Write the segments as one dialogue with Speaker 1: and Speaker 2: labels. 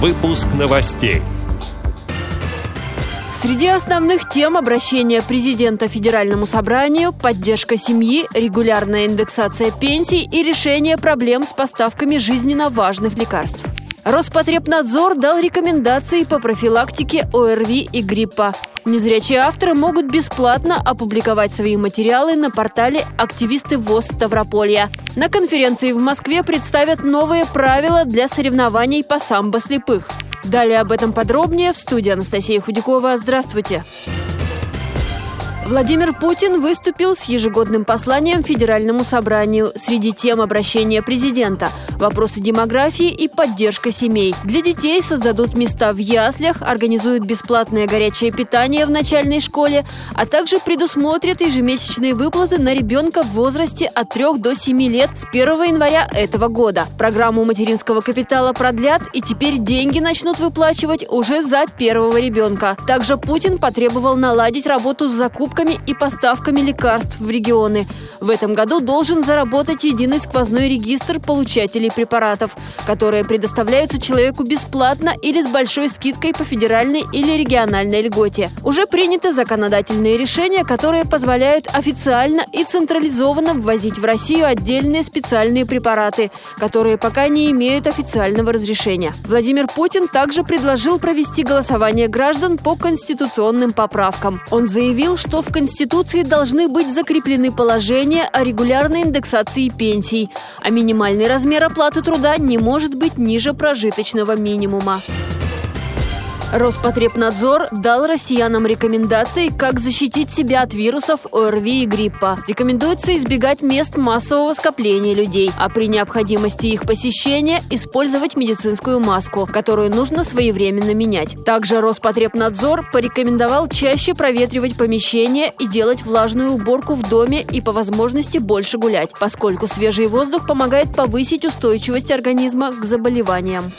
Speaker 1: Выпуск новостей.
Speaker 2: Среди основных тем обращения президента Федеральному собранию, поддержка семьи, регулярная индексация пенсий и решение проблем с поставками жизненно важных лекарств. Роспотребнадзор дал рекомендации по профилактике ОРВИ и гриппа. Незрячие авторы могут бесплатно опубликовать свои материалы на портале «Активисты ВОЗ Ставрополья». На конференции в Москве представят новые правила для соревнований по самбо слепых. Далее об этом подробнее в студии Анастасия Худякова. Здравствуйте! Владимир Путин выступил с ежегодным посланием Федеральному собранию. Среди тем обращения президента – вопросы демографии и поддержка семей. Для детей создадут места в яслях, организуют бесплатное горячее питание в начальной школе, а также предусмотрят ежемесячные выплаты на ребенка в возрасте от 3 до 7 лет с 1 января этого года. Программу материнского капитала продлят, и теперь деньги начнут выплачивать уже за первого ребенка. Также Путин потребовал наладить работу с закупкой закупками и поставками лекарств в регионы. В этом году должен заработать единый сквозной регистр получателей препаратов, которые предоставляются человеку бесплатно или с большой скидкой по федеральной или региональной льготе. Уже приняты законодательные решения, которые позволяют официально и централизованно ввозить в Россию отдельные специальные препараты, которые пока не имеют официального разрешения. Владимир Путин также предложил провести голосование граждан по конституционным поправкам. Он заявил, что в Конституции должны быть закреплены положения о регулярной индексации пенсий, а минимальный размер оплаты труда не может быть ниже прожиточного минимума. Роспотребнадзор дал россиянам рекомендации, как защитить себя от вирусов ОРВИ и гриппа. Рекомендуется избегать мест массового скопления людей, а при необходимости их посещения использовать медицинскую маску, которую нужно своевременно менять. Также Роспотребнадзор порекомендовал чаще проветривать помещения и делать влажную уборку в доме и по возможности больше гулять, поскольку свежий воздух помогает повысить устойчивость организма к заболеваниям.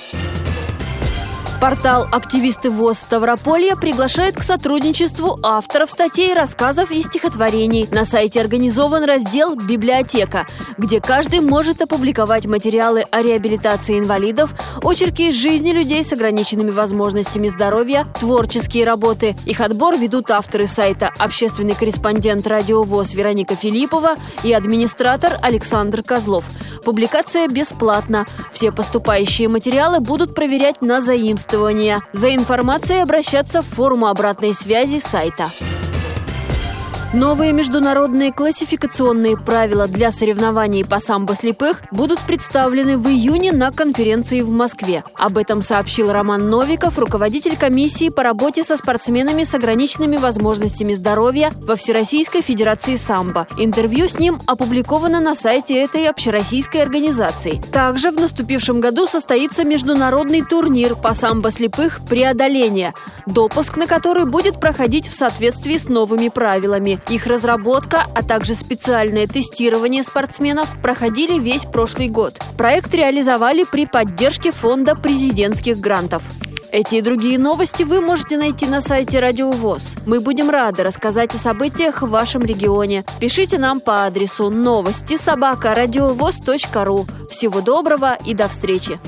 Speaker 2: Портал «Активисты ВОЗ Ставрополья» приглашает к сотрудничеству авторов статей, рассказов и стихотворений. На сайте организован раздел «Библиотека», где каждый может опубликовать материалы о реабилитации инвалидов, очерки из жизни людей с ограниченными возможностями здоровья, творческие работы. Их отбор ведут авторы сайта общественный корреспондент «Радио ВОЗ» Вероника Филиппова и администратор Александр Козлов. Публикация бесплатна. Все поступающие материалы будут проверять на заимствование заимствования. За информацией обращаться в форум обратной связи сайта. Новые международные классификационные правила для соревнований по самбо слепых будут представлены в июне на конференции в Москве. Об этом сообщил Роман Новиков, руководитель комиссии по работе со спортсменами с ограниченными возможностями здоровья во Всероссийской Федерации самбо. Интервью с ним опубликовано на сайте этой общероссийской организации. Также в наступившем году состоится международный турнир по самбо слепых «Преодоление», допуск на который будет проходить в соответствии с новыми правилами. Их разработка, а также специальное тестирование спортсменов проходили весь прошлый год. Проект реализовали при поддержке фонда президентских грантов. Эти и другие новости вы можете найти на сайте Радио ВОЗ. Мы будем рады рассказать о событиях в вашем регионе. Пишите нам по адресу новости собака ру. Всего доброго и до встречи!